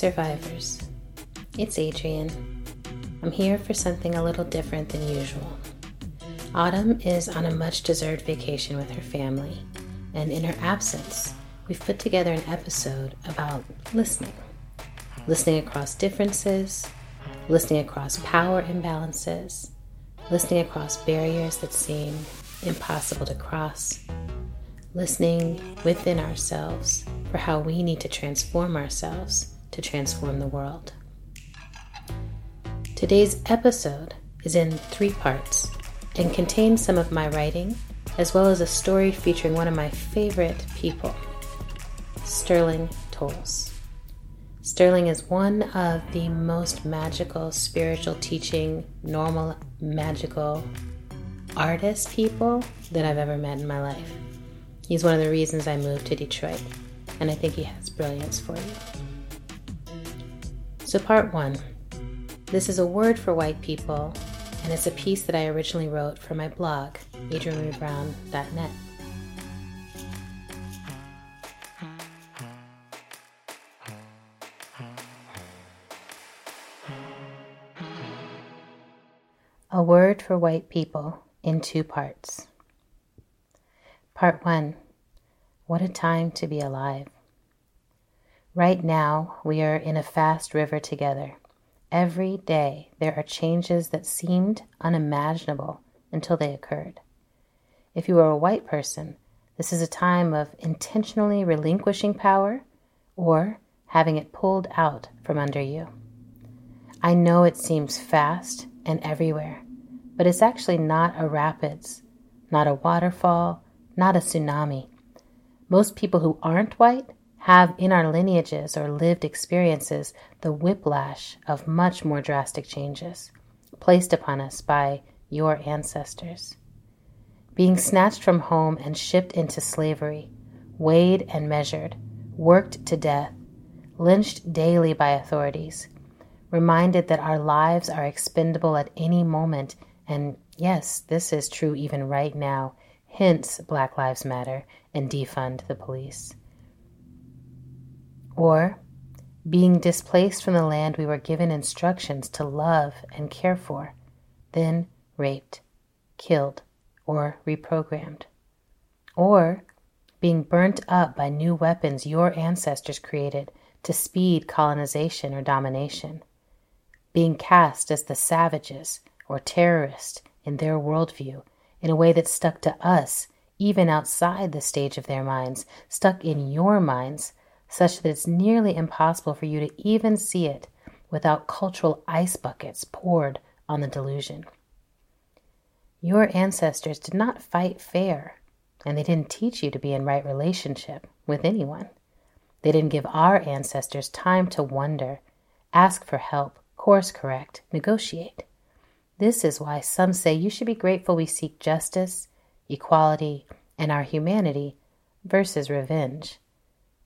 survivors. It's Adrienne. I'm here for something a little different than usual. Autumn is on a much deserved vacation with her family, and in her absence, we've put together an episode about listening. Listening across differences, listening across power imbalances, listening across barriers that seem impossible to cross, listening within ourselves for how we need to transform ourselves to transform the world. Today's episode is in three parts and contains some of my writing as well as a story featuring one of my favorite people, Sterling Toles. Sterling is one of the most magical spiritual teaching, normal, magical artist people that I've ever met in my life. He's one of the reasons I moved to Detroit, and I think he has brilliance for you. So, part one this is a word for white people, and it's a piece that I originally wrote for my blog, adriennemareebrown.net. A word for white people in two parts. Part 1 What a time to be alive. Right now, we are in a fast river together. Every day, there are changes that seemed unimaginable until they occurred. If you are a white person, this is a time of intentionally relinquishing power or having it pulled out from under you. I know it seems fast and everywhere, but it's actually not a rapids, not a waterfall, not a tsunami. Most people who aren't white have in our lineages or lived experiences the whiplash of much more drastic changes placed upon us by your ancestors. Being snatched from home and shipped into slavery, weighed and measured, worked to death, lynched daily by authorities, reminded that our lives are expendable at any moment, and yes, this is true even right now hence Black Lives Matter and defund the police. Or being displaced from the land we were given instructions to love and care for, then raped, killed, or reprogrammed. Or being burnt up by new weapons your ancestors created to speed colonization or domination. Being cast as the savages or terrorists in their worldview in a way that stuck to us, even outside the stage of their minds, stuck in your minds, such that it's nearly impossible for you to even see it without cultural ice buckets poured on the delusion. Your ancestors did not fight fair, and they didn't teach you to be in right relationship with anyone. They didn't give our ancestors time to wonder, ask for help, course correct, negotiate. This is why some say you should be grateful we seek justice, equality, and our humanity versus revenge.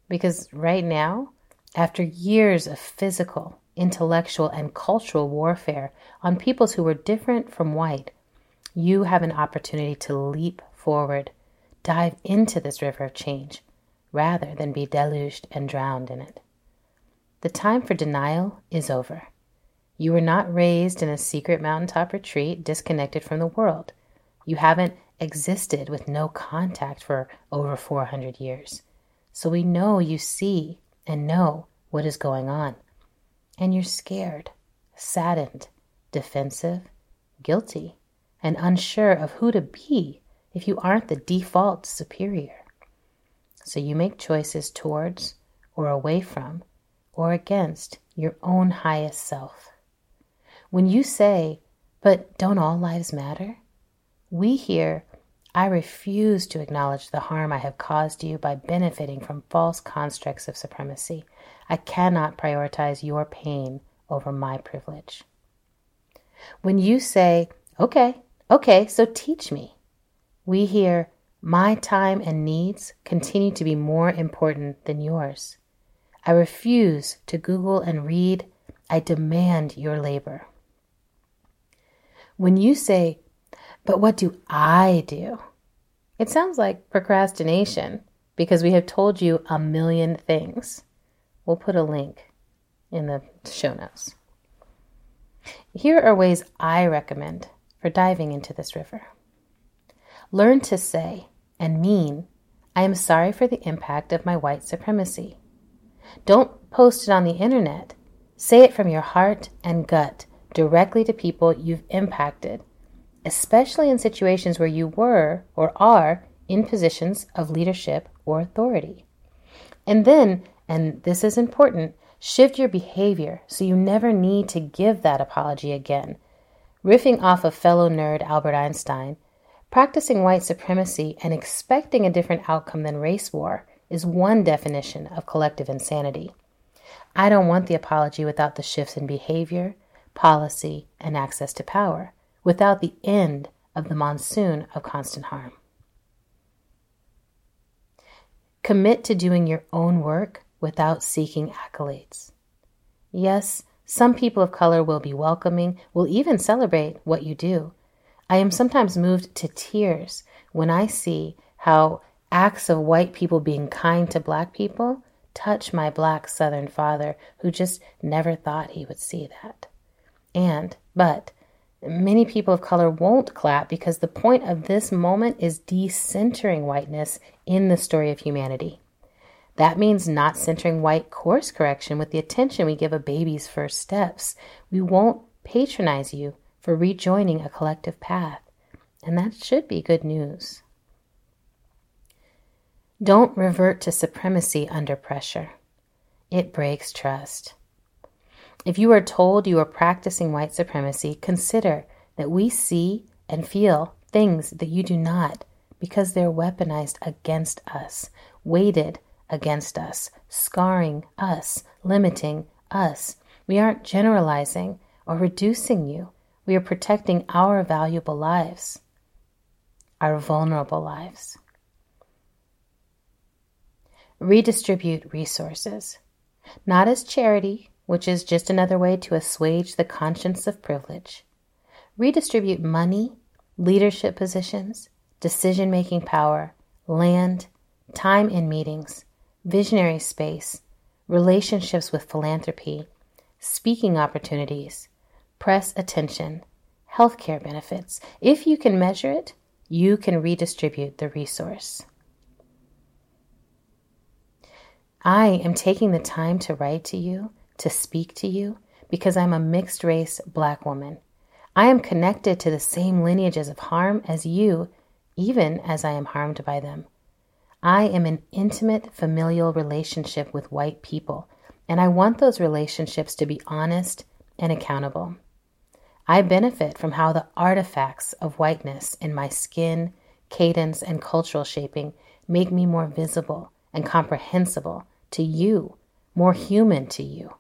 Because right now, after years of physical, intellectual, and cultural warfare on peoples who were different from white, you have an opportunity to leap forward, dive into this river of change, rather than be deluged and drowned in it. The time for denial is over. You were not raised in a secret mountaintop retreat disconnected from the world. You haven't existed with no contact for over 400 years. So we know you see and know what is going on. And you're scared, saddened, defensive, guilty, and unsure of who to be if you aren't the default superior. So you make choices towards or away from or against your own highest self. When you say, but don't all lives matter? We hear, I refuse to acknowledge the harm I have caused you by benefiting from false constructs of supremacy. I cannot prioritize your pain over my privilege. When you say, okay, okay, so teach me, we hear, my time and needs continue to be more important than yours. I refuse to Google and read. I demand your labor. When you say, but what do I do? It sounds like procrastination because we have told you a million things. We'll put a link in the show notes. Here are ways I recommend for diving into this river. Learn to say and mean, I am sorry for the impact of my white supremacy. Don't post it on the internet. Say it from your heart and gut directly to people you've impacted, especially in situations where you were or are in positions of leadership or authority. And then, and this is important, shift your behavior so you never need to give that apology again. Riffing off of fellow nerd Albert Einstein, practicing white supremacy and expecting a different outcome than race war is one definition of collective insanity. I don't want the apology without the shifts in behavior, policy, and access to power, without the end of the monsoon of constant harm. Commit to doing your own work without seeking accolades. Yes, some people of color will be welcoming, will even celebrate what you do. I am sometimes moved to tears when I see how acts of white people being kind to black people touch my black southern father who just never thought he would see that. And, but, many people of color won't clap because the point of this moment is decentering whiteness in the story of humanity. That means not centering white course correction with the attention we give a baby's first steps. We won't patronize you for rejoining a collective path, and that should be good news. Don't revert to supremacy under pressure. It breaks trust. If you are told you are practicing white supremacy, consider that we see and feel things that you do not because they're weaponized against us, weighted against us, scarring us, limiting us. We aren't generalizing or reducing you. We are protecting our valuable lives, our vulnerable lives redistribute resources, not as charity, which is just another way to assuage the conscience of privilege. Redistribute money, leadership positions, decision making power, land, time in meetings, visionary space, relationships with philanthropy, speaking opportunities, press attention, healthcare benefits. If you can measure it, you can redistribute the resource. I am taking the time to write to you, to speak to you, because I'm a mixed race black woman. I am connected to the same lineages of harm as you, even as I am harmed by them. I am in intimate familial relationship with white people, and I want those relationships to be honest and accountable. I benefit from how the artifacts of whiteness in my skin, cadence, and cultural shaping make me more visible and comprehensible to you, more human to you.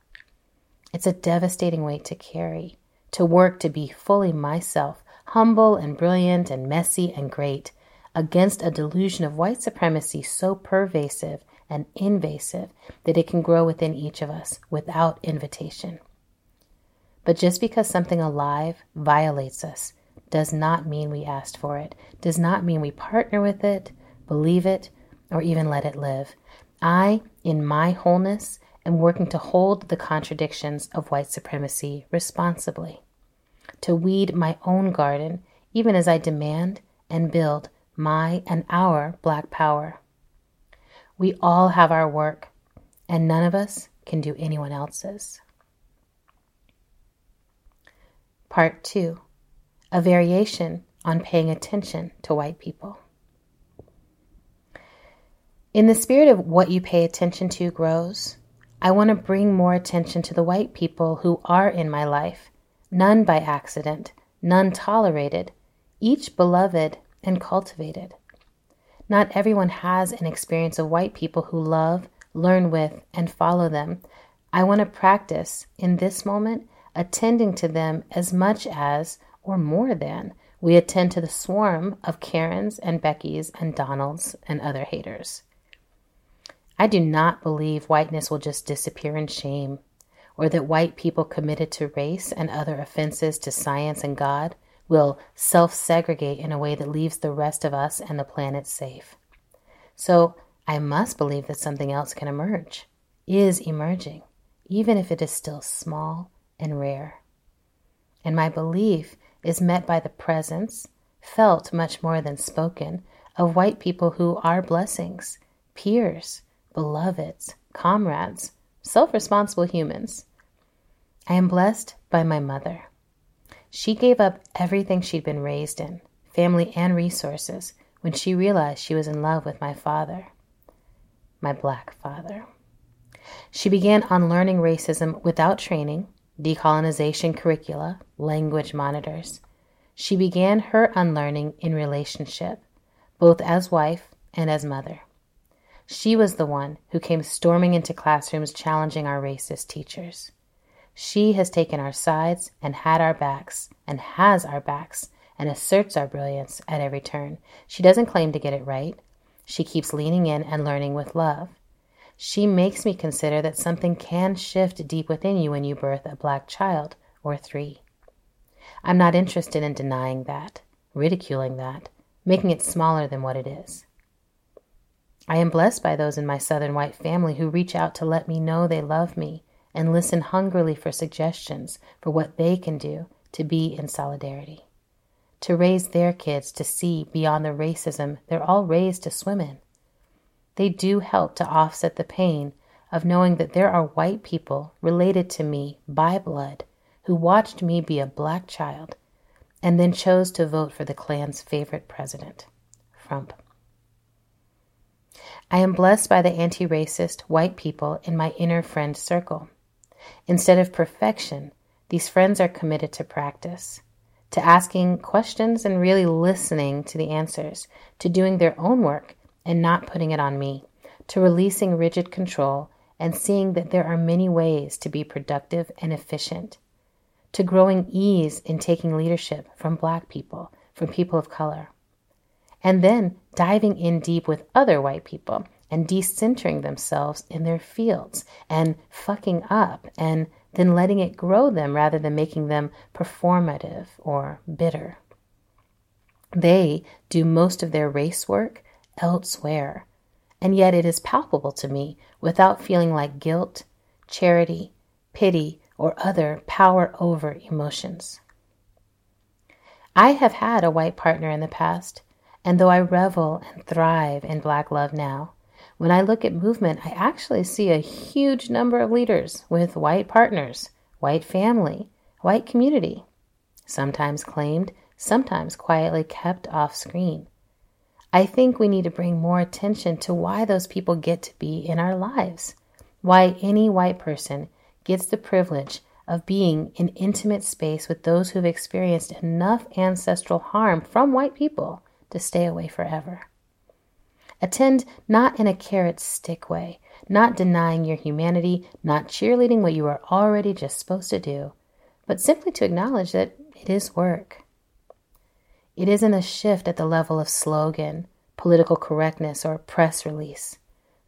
It's a devastating weight to carry, to work to be fully myself, humble and brilliant and messy and great, against a delusion of white supremacy so pervasive and invasive that it can grow within each of us without invitation. But just because something alive violates us does not mean we asked for it, does not mean we partner with it, believe it, or even let it live. I, in my wholeness, am working to hold the contradictions of white supremacy responsibly, to weed my own garden, even as I demand and build my and our Black power. We all have our work, and none of us can do anyone else's. Part 2 A variation on paying attention to white people. In the spirit of what you pay attention to grows, I want to bring more attention to the white people who are in my life, none by accident, none tolerated, each beloved and cultivated. Not everyone has an experience of white people who love, learn with, and follow them. I want to practice in this moment attending to them as much as, or more than, we attend to the swarm of Karens and Beckys and Donalds and other haters. I do not believe whiteness will just disappear in shame, or that white people committed to race and other offenses to science and God will self segregate in a way that leaves the rest of us and the planet safe. So I must believe that something else can emerge, is emerging, even if it is still small and rare. And my belief is met by the presence, felt much more than spoken, of white people who are blessings, peers, beloveds, comrades, self responsible humans. I am blessed by my mother. She gave up everything she'd been raised in, family and resources, when she realized she was in love with my father, my black father. She began unlearning racism without training, decolonization curricula, language monitors. She began her unlearning in relationship, both as wife and as mother. She was the one who came storming into classrooms challenging our racist teachers. She has taken our sides and had our backs and has our backs and asserts our brilliance at every turn. She doesn't claim to get it right. She keeps leaning in and learning with love. She makes me consider that something can shift deep within you when you birth a black child or three. I'm not interested in denying that, ridiculing that, making it smaller than what it is. I am blessed by those in my Southern white family who reach out to let me know they love me and listen hungrily for suggestions for what they can do to be in solidarity, to raise their kids to see beyond the racism they're all raised to swim in. They do help to offset the pain of knowing that there are white people related to me by blood who watched me be a black child and then chose to vote for the Klan's favorite president, Trump. I am blessed by the anti racist white people in my inner friend circle. Instead of perfection, these friends are committed to practice, to asking questions and really listening to the answers, to doing their own work and not putting it on me, to releasing rigid control and seeing that there are many ways to be productive and efficient, to growing ease in taking leadership from Black people, from people of color, and then diving in deep with other white people and decentering themselves in their fields and fucking up and then letting it grow them rather than making them performative or bitter. They do most of their race work elsewhere, and yet it is palpable to me without feeling like guilt, charity, pity, or other power over emotions. I have had a white partner in the past, and though I revel and thrive in Black love now, when I look at movement, I actually see a huge number of leaders with white partners, white family, white community, sometimes claimed, sometimes quietly kept off screen. I think we need to bring more attention to why those people get to be in our lives, why any white person gets the privilege of being in intimate space with those who've experienced enough ancestral harm from white people to stay away forever. Attend not in a carrot stick way, not denying your humanity, not cheerleading what you are already just supposed to do, but simply to acknowledge that it is work. It isn't a shift at the level of slogan, political correctness, or press release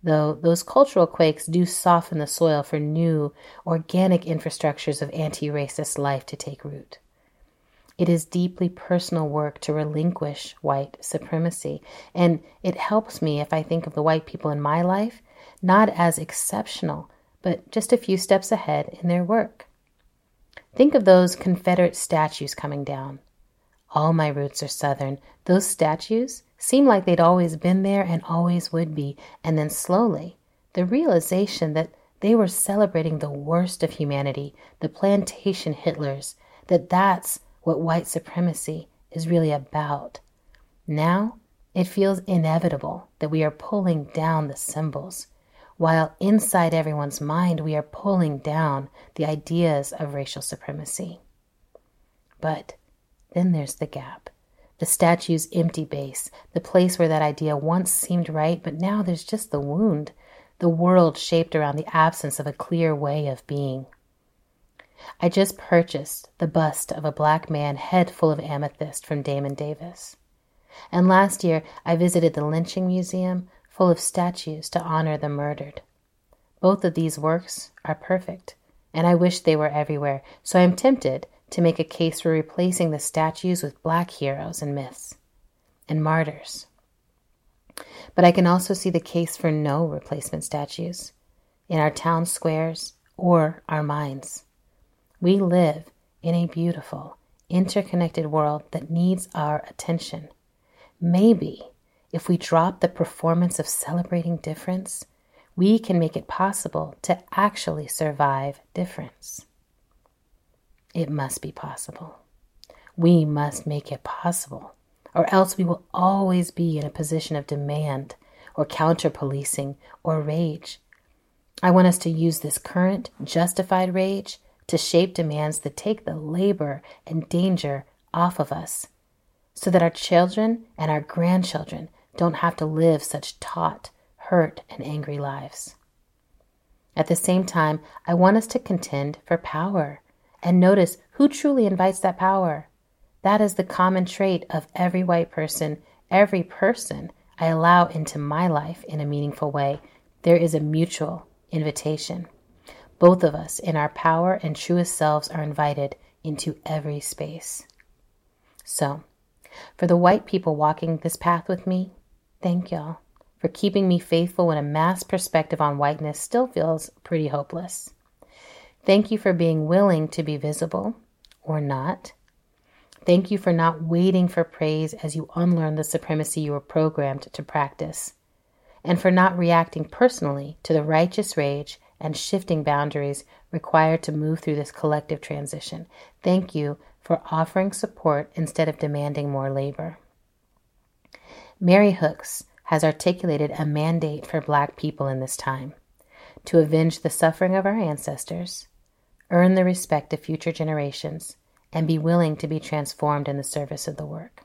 though those cultural quakes do soften the soil for new, organic infrastructures of anti racist life to take root. It is deeply personal work to relinquish white supremacy, and it helps me if I think of the white people in my life not as exceptional, but just a few steps ahead in their work. Think of those Confederate statues coming down. All my roots are Southern. Those statues seemed like they'd always been there and always would be, and then slowly, the realization that they were celebrating the worst of humanity, the plantation Hitlers, that that's what white supremacy is really about. Now, it feels inevitable that we are pulling down the symbols, while inside everyone's mind we are pulling down the ideas of racial supremacy. But then there's the gap the statue's empty base, the place where that idea once seemed right, but now there's just the wound, the world shaped around the absence of a clear way of being. I just purchased the bust of a black man head full of amethyst from Damon Davis. And last year I visited the lynching museum full of statues to honor the murdered. Both of these works are perfect, and I wish they were everywhere, so I am tempted to make a case for replacing the statues with black heroes and myths and martyrs. But I can also see the case for no replacement statues in our town squares or our minds. We live in a beautiful, interconnected world that needs our attention. Maybe if we drop the performance of celebrating difference, we can make it possible to actually survive difference. It must be possible. We must make it possible, or else we will always be in a position of demand or counter policing or rage. I want us to use this current justified rage to shape demands that take the labor and danger off of us so that our children and our grandchildren don't have to live such taut, hurt, and angry lives. At the same time, I want us to contend for power and notice who truly invites that power. That is the common trait of every white person, every person I allow into my life in a meaningful way. There is a mutual invitation. Both of us, in our power and truest selves, are invited into every space. So, for the white people walking this path with me, thank y'all for keeping me faithful when a mass perspective on whiteness still feels pretty hopeless. Thank you for being willing to be visible or not. Thank you for not waiting for praise as you unlearn the supremacy you were programmed to practice, and for not reacting personally to the righteous rage and shifting boundaries required to move through this collective transition. Thank you for offering support instead of demanding more labor. Mary Hooks has articulated a mandate for Black people in this time to avenge the suffering of our ancestors, earn the respect of future generations, and be willing to be transformed in the service of the work.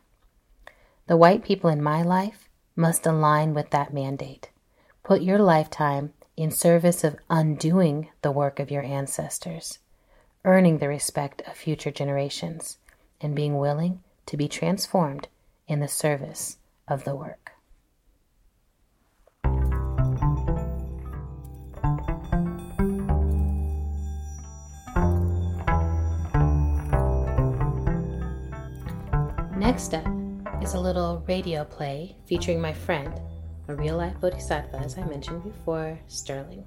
The white people in my life must align with that mandate. Put your lifetime in service of undoing the work of your ancestors, earning the respect of future generations, and being willing to be transformed in the service of the work. Next up is a little radio play featuring my friend, a real life bodhisattva, as I mentioned before, Sterling.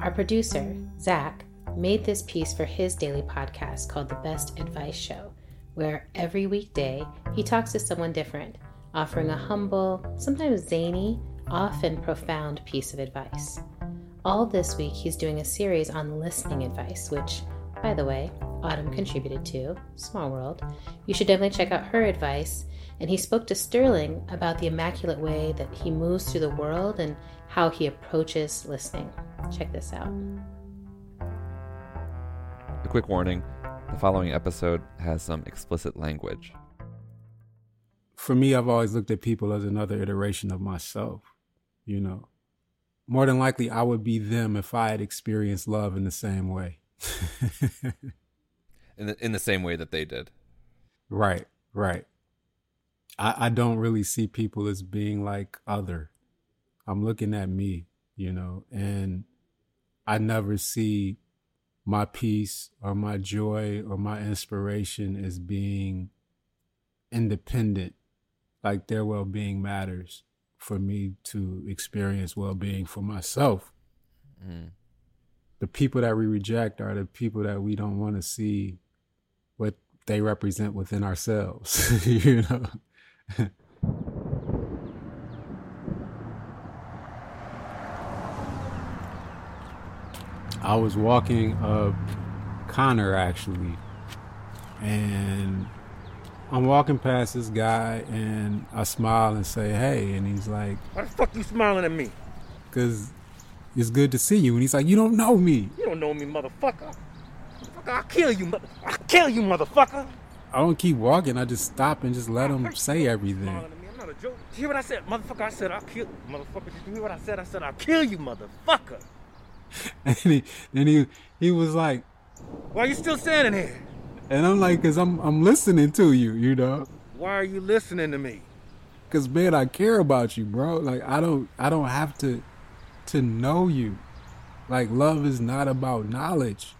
Our producer, Zach, made this piece for his daily podcast called The Best Advice Show, where every weekday he talks to someone different, offering a humble, sometimes zany, often profound piece of advice. All this week, he's doing a series on listening advice, which, by the way, Autumn contributed to, Small World. You should definitely check out her advice and he spoke to Sterling about the immaculate way that he moves through the world and how he approaches listening. Check this out. A quick warning the following episode has some explicit language. For me, I've always looked at people as another iteration of myself, you know. More than likely, I would be them if I had experienced love in the same way. in the in the same way that they did. Right, right. I, I don't really see people as being like other. I'm looking at me, you know, and I never see my peace or my joy or my inspiration as being independent. Like their well being matters for me to experience well being for myself. Mm. The people that we reject are the people that we don't want to see what they represent within ourselves, you know. I was walking up Connor actually, and I'm walking past this guy, and I smile and say, "Hey," and he's like, "Why the fuck you smiling at me?" Cause it's good to see you. And he's like, "You don't know me." You don't know me, motherfucker. motherfucker I'll kill you, mother. I'll kill you, motherfucker. I don't keep walking. I just stop and just let him say everything. I'm not a joke. You hear what I said, motherfucker? I said I'll kill you, motherfucker. Did you hear what I said? I said I'll kill you, motherfucker. and he, then he, he was like, "Why are you still standing here?" And I'm like, "Cause I'm, I'm listening to you, you know." Why are you listening to me? Cause man, I care about you, bro. Like I don't, I don't have to, to know you. Like love is not about knowledge.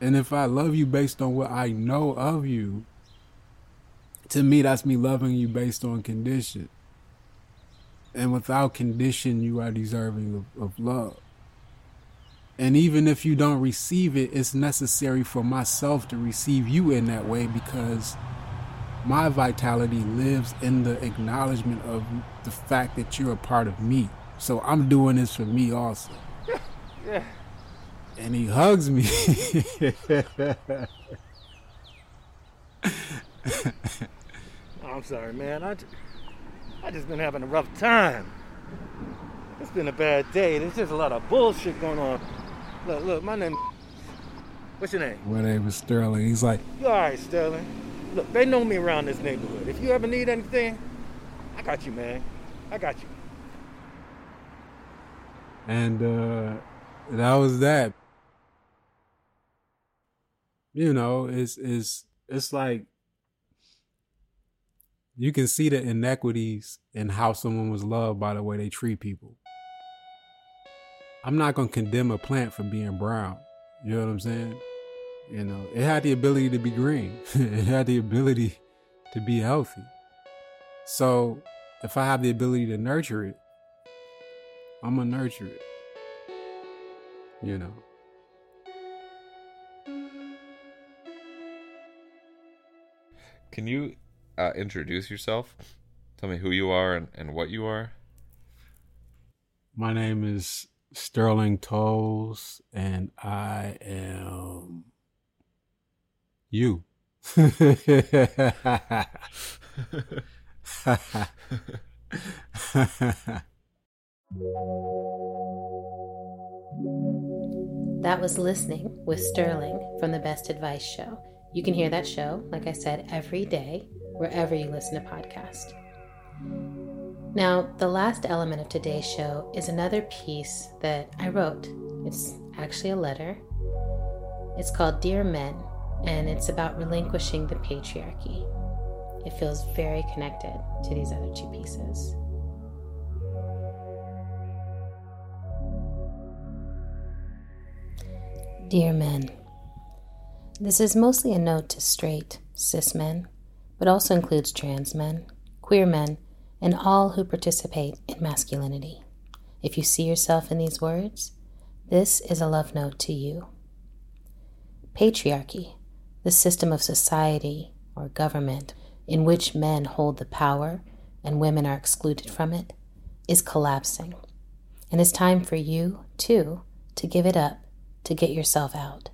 And if I love you based on what I know of you, to me, that's me loving you based on condition. And without condition, you are deserving of, of love. And even if you don't receive it, it's necessary for myself to receive you in that way because my vitality lives in the acknowledgement of the fact that you're a part of me. So I'm doing this for me also. Yeah. And he hugs me. I'm sorry, man. I, ju- I just been having a rough time. It's been a bad day. There's just a lot of bullshit going on. Look, look, my name. What's your name? My name is Sterling. He's like, You all right, Sterling? Look, they know me around this neighborhood. If you ever need anything, I got you, man. I got you. and uh that was that. You know, it's it's it's like you can see the inequities in how someone was loved by the way they treat people. I'm not gonna condemn a plant for being brown. You know what I'm saying? You know, it had the ability to be green. it had the ability to be healthy. So if I have the ability to nurture it, I'm gonna nurture it. You know. Can you uh, introduce yourself? Tell me who you are and, and what you are. My name is Sterling Toles, and I am you. That was Listening with Sterling from the Best Advice Show. You can hear that show, like I said, every day, wherever you listen to podcasts. Now, the last element of today's show is another piece that I wrote. It's actually a letter. It's called Dear Men, and it's about relinquishing the patriarchy. It feels very connected to these other two pieces. Dear men, this is mostly a note to straight, cis men, but also includes trans men, queer men, and all who participate in masculinity. If you see yourself in these words, this is a love note to you. Patriarchy, the system of society or government in which men hold the power and women are excluded from it, is collapsing. And it's time for you, too, to give it up, to get yourself out.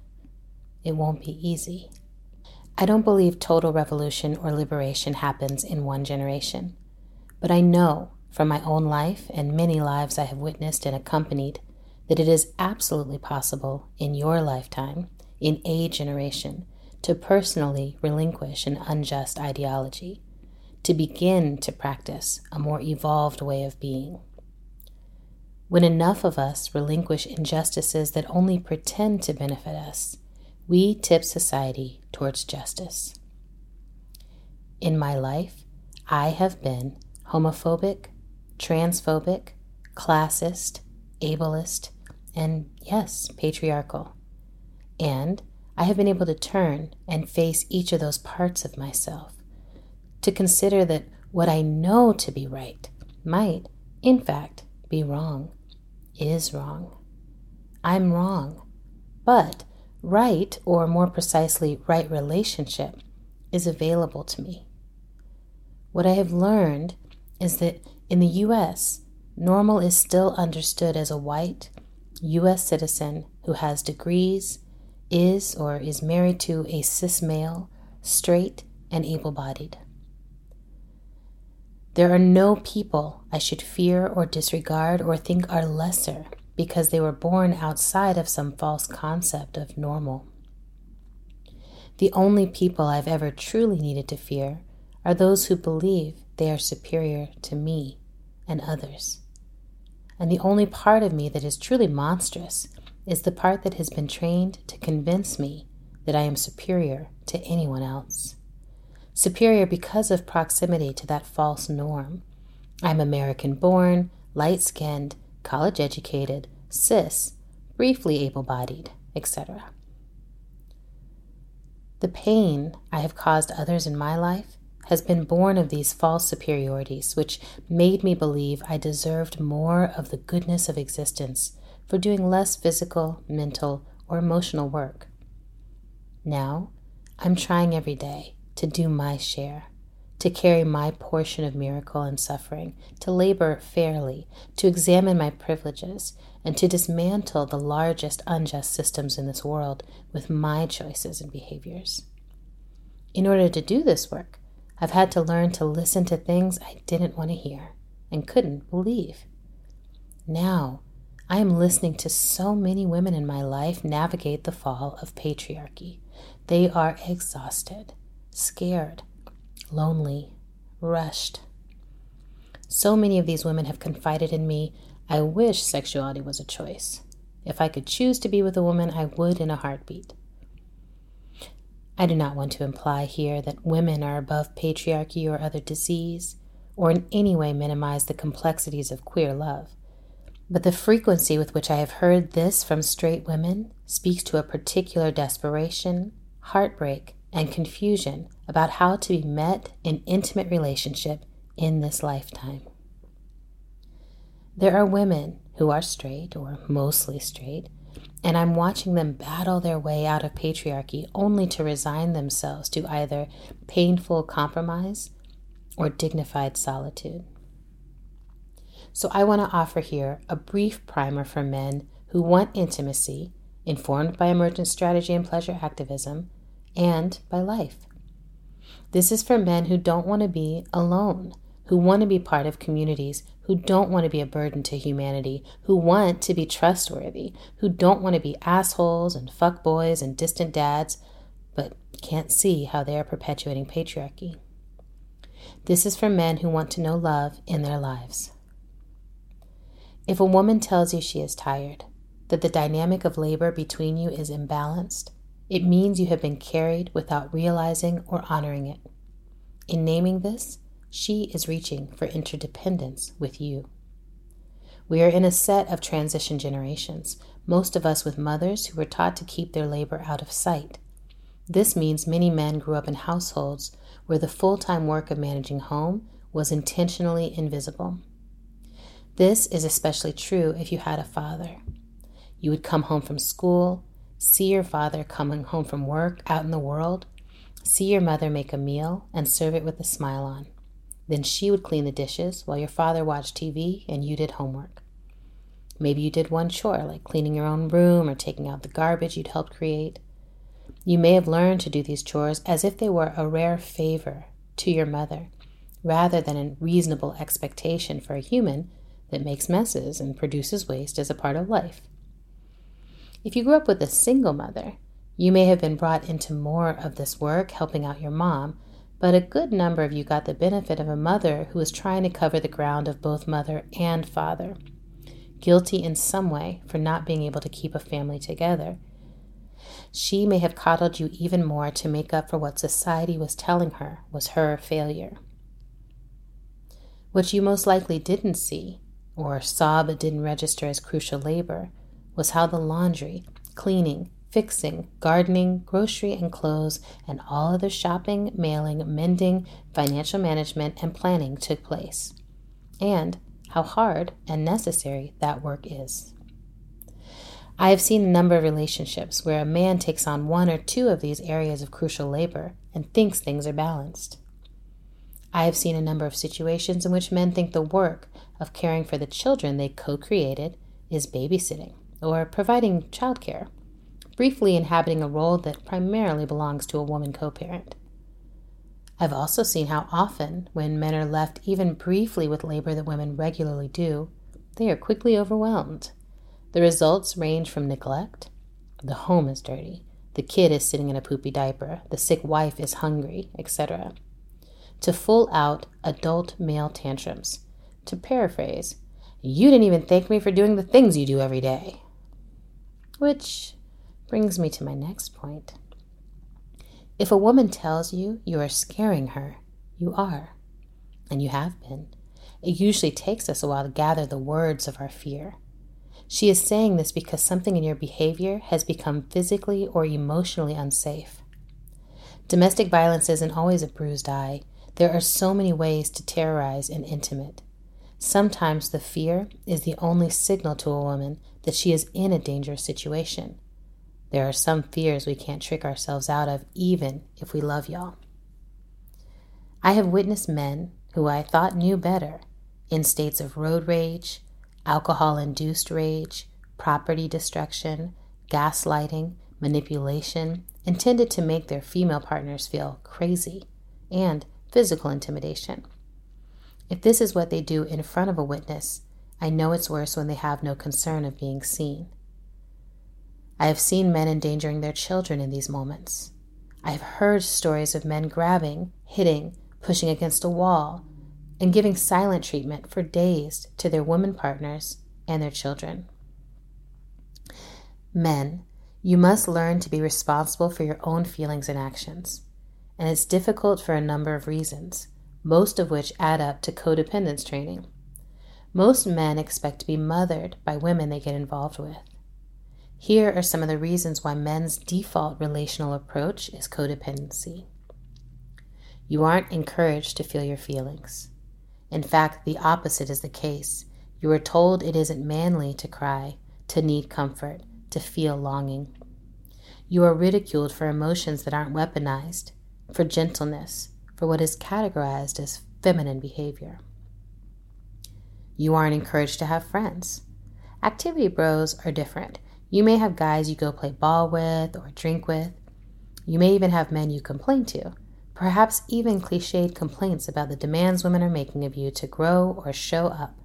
It won't be easy. I don't believe total revolution or liberation happens in one generation, but I know from my own life and many lives I have witnessed and accompanied that it is absolutely possible in your lifetime, in a generation, to personally relinquish an unjust ideology, to begin to practice a more evolved way of being. When enough of us relinquish injustices that only pretend to benefit us, we tip society towards justice. In my life, I have been homophobic, transphobic, classist, ableist, and yes, patriarchal. And I have been able to turn and face each of those parts of myself, to consider that what I know to be right might, in fact, be wrong, is wrong. I'm wrong, but right, or more precisely, right relationship, is available to me. What I have learned is that in the US, normal is still understood as a white US citizen who has degrees, is or is married to a cis male, straight, and able bodied. There are no people I should fear or disregard or think are lesser because they were born outside of some false concept of normal. The only people I've ever truly needed to fear are those who believe they are superior to me and others. And the only part of me that is truly monstrous is the part that has been trained to convince me that I am superior to anyone else. Superior because of proximity to that false norm. I'm American born, light skinned, college educated, cis, briefly able bodied, etc. The pain I have caused others in my life has been born of these false superiorities, which made me believe I deserved more of the goodness of existence for doing less physical, mental, or emotional work. Now, I'm trying every day to do my share, to carry my portion of miracle and suffering, to labor fairly, to examine my privileges, and to dismantle the largest unjust systems in this world with my choices and behaviors. In order to do this work, I've had to learn to listen to things I didn't want to hear and couldn't believe. Now, I am listening to so many women in my life navigate the fall of patriarchy. They are exhausted, scared, lonely, rushed. So many of these women have confided in me I wish sexuality was a choice. If I could choose to be with a woman, I would in a heartbeat. I do not want to imply here that women are above patriarchy or other disease, or in any way minimize the complexities of queer love. But the frequency with which I have heard this from straight women speaks to a particular desperation, heartbreak, and confusion about how to be met in intimate relationship in this lifetime. There are women who are straight, or mostly straight, and I'm watching them battle their way out of patriarchy only to resign themselves to either painful compromise or dignified solitude. So, I want to offer here a brief primer for men who want intimacy, informed by emergent strategy and pleasure activism, and by life. This is for men who don't want to be alone, who want to be part of communities, who don't want to be a burden to humanity, who want to be trustworthy, who don't want to be assholes and fuckboys and distant dads, but can't see how they are perpetuating patriarchy. This is for men who want to know love in their lives. If a woman tells you she is tired, that the dynamic of labor between you is imbalanced, it means you have been carried without realizing or honoring it. In naming this, she is reaching for interdependence with you. We are in a set of transition generations, most of us with mothers who were taught to keep their labor out of sight. This means many men grew up in households where the full time work of managing home was intentionally invisible. This is especially true if you had a father. You would come home from school, see your father coming home from work out in the world, see your mother make a meal and serve it with a smile on. Then she would clean the dishes while your father watched TV and you did homework. Maybe you did one chore, like cleaning your own room or taking out the garbage you'd helped create. You may have learned to do these chores as if they were a rare favor to your mother, rather than a reasonable expectation for a human that makes messes and produces waste as a part of life. If you grew up with a single mother, you may have been brought into more of this work helping out your mom, but a good number of you got the benefit of a mother who was trying to cover the ground of both mother and father, guilty in some way for not being able to keep a family together. She may have coddled you even more to make up for what society was telling her was her failure. What you most likely didn't see or saw but didn't register as crucial labor, was how the laundry, cleaning, fixing, gardening, grocery and clothes, and all other shopping, mailing, mending, financial management, and planning took place, and how hard and necessary that work is. I have seen a number of relationships where a man takes on one or two of these areas of crucial labor and thinks things are balanced. I have seen a number of situations in which men think the work of caring for the children they co created is babysitting or providing childcare, briefly inhabiting a role that primarily belongs to a woman co parent. I've also seen how often, when men are left even briefly with labor that women regularly do, they are quickly overwhelmed. The results range from neglect, the home is dirty, the kid is sitting in a poopy diaper, the sick wife is hungry, etc., to full out adult male tantrums. To paraphrase, you didn't even thank me for doing the things you do every day. Which brings me to my next point. If a woman tells you you are scaring her, you are, and you have been. It usually takes us a while to gather the words of our fear. She is saying this because something in your behavior has become physically or emotionally unsafe. Domestic violence isn't always a bruised eye, there are so many ways to terrorize an intimate. Sometimes the fear is the only signal to a woman that she is in a dangerous situation. There are some fears we can't trick ourselves out of, even if we love y'all. I have witnessed men who I thought knew better in states of road rage, alcohol induced rage, property destruction, gaslighting, manipulation, intended to make their female partners feel crazy, and physical intimidation. If this is what they do in front of a witness, I know it's worse when they have no concern of being seen. I have seen men endangering their children in these moments. I have heard stories of men grabbing, hitting, pushing against a wall, and giving silent treatment for days to their women partners and their children. Men, you must learn to be responsible for your own feelings and actions. And it's difficult for a number of reasons, most of which add up to codependence training. Most men expect to be mothered by women they get involved with. Here are some of the reasons why men's default relational approach is codependency. You aren't encouraged to feel your feelings. In fact, the opposite is the case. You are told it isn't manly to cry, to need comfort, to feel longing. You are ridiculed for emotions that aren't weaponized, for gentleness, for what is categorized as feminine behavior. You aren't encouraged to have friends. Activity bros are different. You may have guys you go play ball with or drink with. You may even have men you complain to, perhaps even cliched complaints about the demands women are making of you to grow or show up.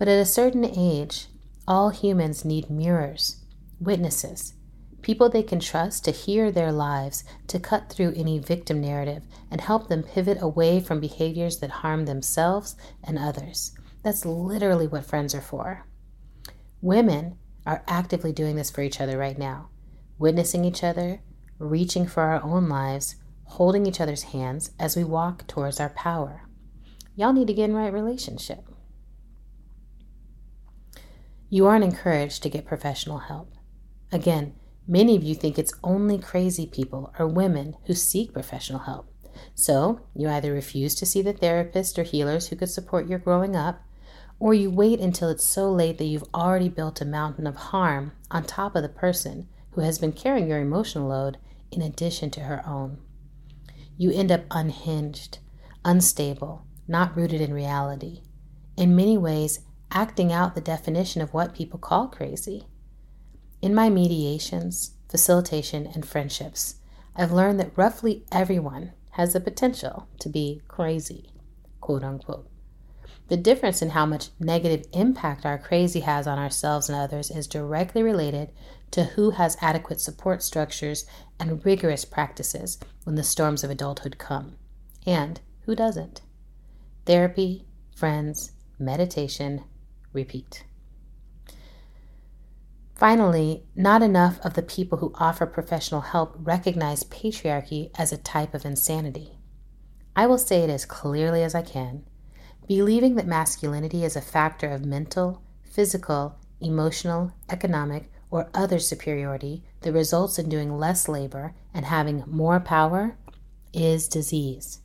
But at a certain age, all humans need mirrors, witnesses, people they can trust to hear their lives, to cut through any victim narrative, and help them pivot away from behaviors that harm themselves and others. That's literally what friends are for. Women are actively doing this for each other right now, witnessing each other, reaching for our own lives, holding each other's hands as we walk towards our power. Y'all need to get in right relationship. You aren't encouraged to get professional help. Again, many of you think it's only crazy people or women who seek professional help. So, you either refuse to see the therapist or healers who could support your growing up, or you wait until it's so late that you've already built a mountain of harm on top of the person who has been carrying your emotional load in addition to her own. You end up unhinged, unstable, not rooted in reality. In many ways, acting out the definition of what people call crazy. In my mediations, facilitation, and friendships, I've learned that roughly everyone has the potential to be crazy, quote unquote. The difference in how much negative impact our crazy has on ourselves and others is directly related to who has adequate support structures and rigorous practices when the storms of adulthood come, and who doesn't. Therapy, friends, meditation, repeat. Finally, not enough of the people who offer professional help recognize patriarchy as a type of insanity. I will say it as clearly as I can. Believing that masculinity is a factor of mental, physical, emotional, economic, or other superiority that results in doing less labor and having more power is disease.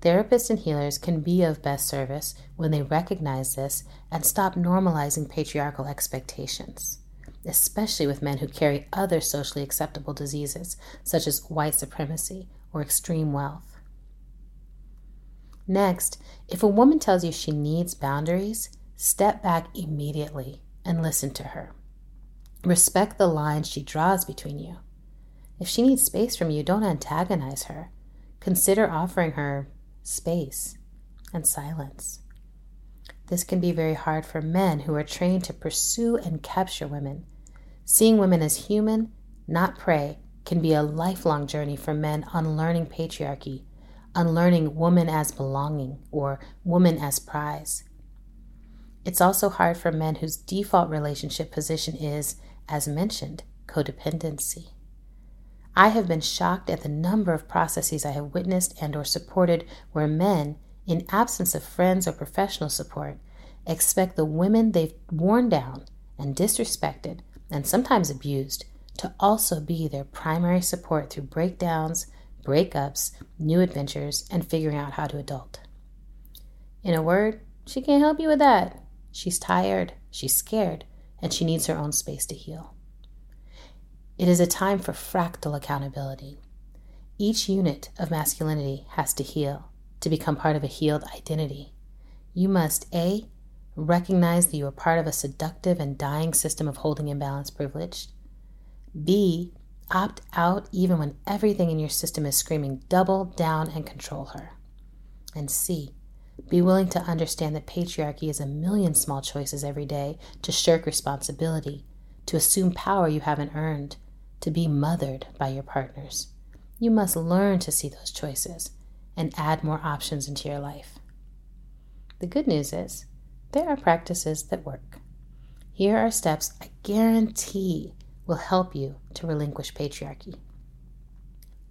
Therapists and healers can be of best service when they recognize this and stop normalizing patriarchal expectations, especially with men who carry other socially acceptable diseases, such as white supremacy or extreme wealth. Next, if a woman tells you she needs boundaries, step back immediately and listen to her. Respect the line she draws between you. If she needs space from you, don't antagonize her. Consider offering her space, and silence. This can be very hard for men who are trained to pursue and capture women. Seeing women as human, not prey, can be a lifelong journey for men unlearning patriarchy, unlearning woman as belonging or woman as prize. It's also hard for men whose default relationship position is, as mentioned, codependency. I have been shocked at the number of processes I have witnessed and or supported where men, in absence of friends or professional support, expect the women they've worn down and disrespected and sometimes abused to also be their primary support through breakdowns, breakups, new adventures, and figuring out how to adult. In a word, she can't help you with that. She's tired, she's scared, and she needs her own space to heal. It is a time for fractal accountability. Each unit of masculinity has to heal to become part of a healed identity. You must A. Recognize that you are part of a seductive and dying system of holding imbalance privilege. B. Opt out even when everything in your system is screaming double down and control her. And C. Be willing to understand that patriarchy is a million small choices every day to shirk responsibility, to assume power you haven't earned, to be mothered by your partners. You must learn to see those choices and add more options into your life. The good news is there are practices that work. Here are steps I guarantee will help you to relinquish patriarchy.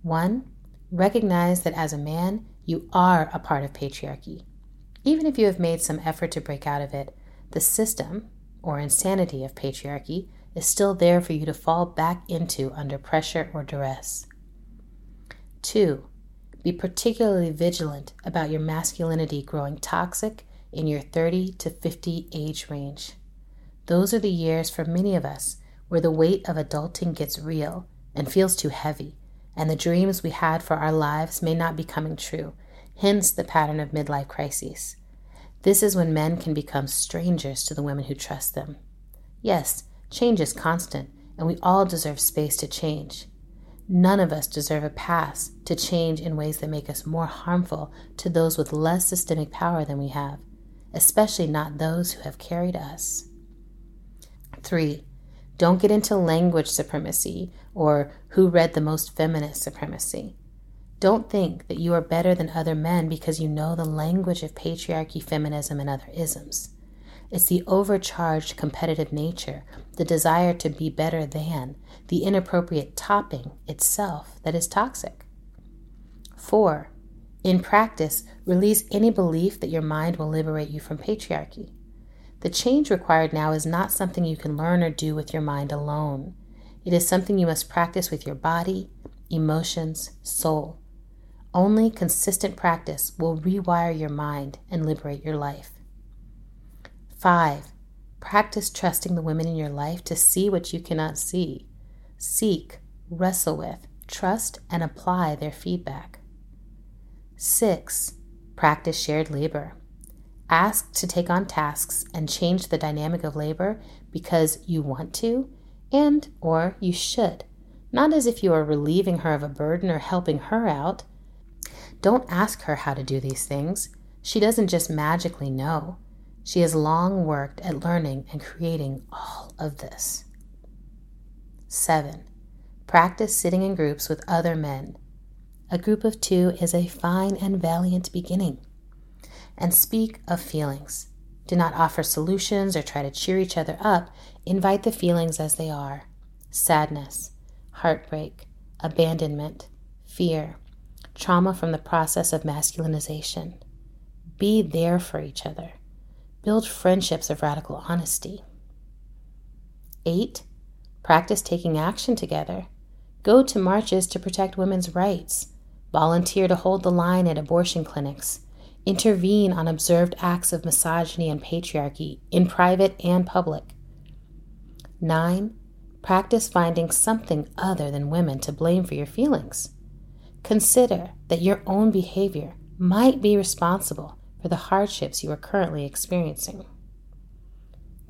One, recognize that as a man, you are a part of patriarchy. Even if you have made some effort to break out of it, the system, or insanity of patriarchy, is still there for you to fall back into under pressure or duress. Two, be particularly vigilant about your masculinity growing toxic in your 30 to 50 age range. Those are the years for many of us where the weight of adulting gets real and feels too heavy, and the dreams we had for our lives may not be coming true, hence the pattern of midlife crises. This is when men can become strangers to the women who trust them. Yes, change is constant, and we all deserve space to change. None of us deserve a pass to change in ways that make us more harmful to those with less systemic power than we have, especially not those who have carried us. 3. Don't get into language supremacy or who read the most feminist supremacy. Don't think that you are better than other men because you know the language of patriarchy, feminism, and other isms. It's the overcharged competitive nature, the desire to be better than, the inappropriate topping itself that is toxic. 4. In practice, release any belief that your mind will liberate you from patriarchy. The change required now is not something you can learn or do with your mind alone. It is something you must practice with your body, emotions, soul. Only consistent practice will rewire your mind and liberate your life. 5. Practice trusting the women in your life to see what you cannot see. Seek, wrestle with, trust, and apply their feedback. 6. Practice shared labor. Ask to take on tasks and change the dynamic of labor because you want to and or you should, not as if you are relieving her of a burden or helping her out. Don't ask her how to do these things. She doesn't just magically know. She has long worked at learning and creating all of this. 7. Practice sitting in groups with other men. A group of two is a fine and valiant beginning and speak of feelings. Do not offer solutions or try to cheer each other up. Invite the feelings as they are sadness, heartbreak, abandonment, fear, trauma from the process of masculinization. Be there for each other. Build friendships of radical honesty. 8. Practice taking action together. Go to marches to protect women's rights. Volunteer to hold the line at abortion clinics intervene on observed acts of misogyny and patriarchy in private and public. 9. Practice finding something other than women to blame for your feelings. Consider that your own behavior might be responsible for the hardships you are currently experiencing.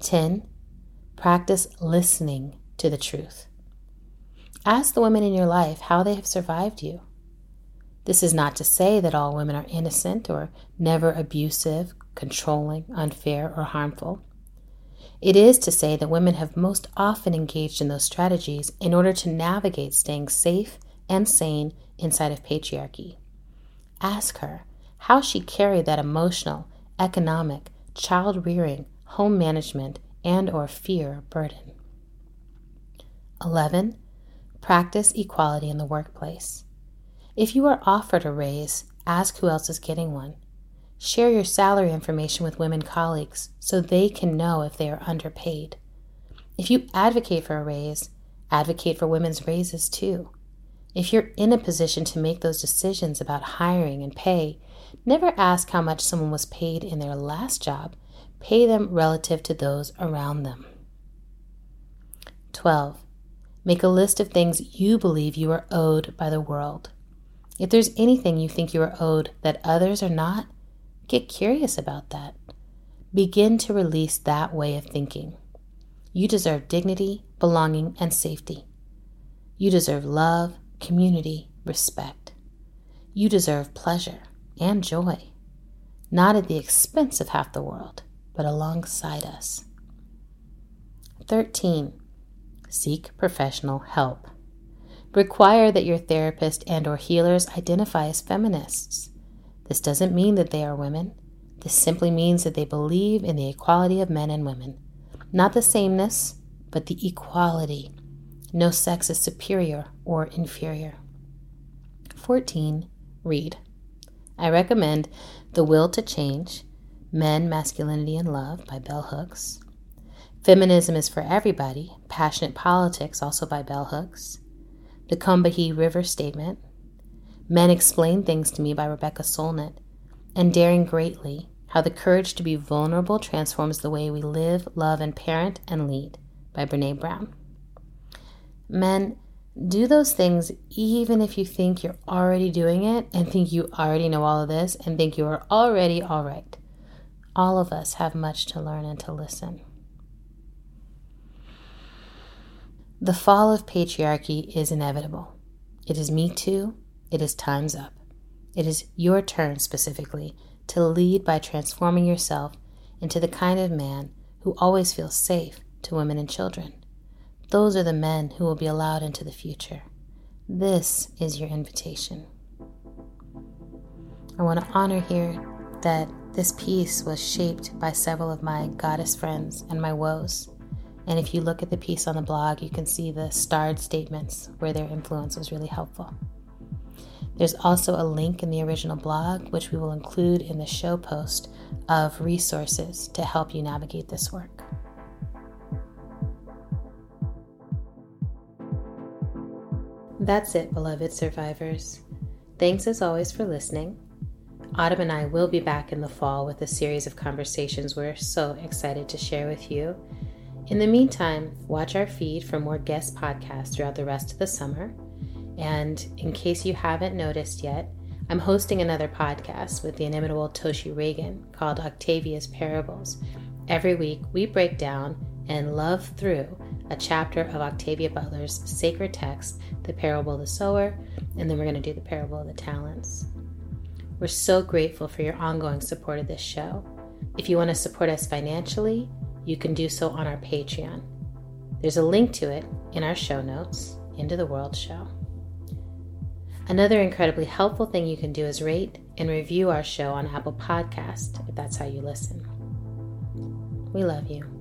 10. Practice listening to the truth. Ask the women in your life how they have survived you. This is not to say that all women are innocent or never abusive, controlling, unfair, or harmful. It is to say that women have most often engaged in those strategies in order to navigate staying safe and sane inside of patriarchy. Ask her how she carried that emotional, economic, child rearing, home management, and or fear burden. 11. Practice equality in the workplace. If you are offered a raise, ask who else is getting one. Share your salary information with women colleagues so they can know if they are underpaid. If you advocate for a raise, advocate for women's raises too. If you're in a position to make those decisions about hiring and pay, never ask how much someone was paid in their last job. Pay them relative to those around them. 12. Make a list of things you believe you are owed by the world. If there's anything you think you are owed that others are not, get curious about that. Begin to release that way of thinking. You deserve dignity, belonging, and safety. You deserve love, community, respect. You deserve pleasure and joy, not at the expense of half the world, but alongside us. 13. Seek professional help. Require that your therapist and or healers identify as feminists. This doesn't mean that they are women. This simply means that they believe in the equality of men and women. Not the sameness, but the equality. No sex is superior or inferior. 14. Read. I recommend The Will to Change Men, Masculinity, and Love by Bell Hooks. Feminism is for Everybody Passionate Politics, also by Bell Hooks. The Combahee River Statement. Men Explain Things to Me by Rebecca Solnit. And Daring Greatly How the Courage to Be Vulnerable Transforms the Way We Live, Love, and Parent and Lead by Brene Brown. Men, do those things even if you think you're already doing it and think you already know all of this and think you are already all right. All of us have much to learn and to listen. The fall of patriarchy is inevitable. It is Me Too. It is Time's Up. It is your turn specifically to lead by transforming yourself into the kind of man who always feels safe to women and children those are the men who will be allowed into the future. This is your invitation. I want to honor here that this piece was shaped by several of my goddess friends and my woes. And if you look at the piece on the blog, you can see the starred statements where their influence was really helpful. There's also a link in the original blog, which we will include in the show post, of resources to help you navigate this work. That's it, beloved survivors. Thanks as always for listening. Autumn and I will be back in the fall with a series of conversations we're so excited to share with you. In the meantime, watch our feed for more guest podcasts throughout the rest of the summer. And in case you haven't noticed yet, I'm hosting another podcast with the inimitable Toshi Reagan called Octavia's Parables. Every week, we break down and love through a chapter of Octavia Butler's sacred text, the parable of the sower, and then we're going to do the parable of the talents. We're so grateful for your ongoing support of this show. If you want to support us financially, you can do so on our Patreon. There's a link to it in our show notes, Into the World Show. Another incredibly helpful thing you can do is rate and review our show on Apple Podcast if that's how you listen. We love you.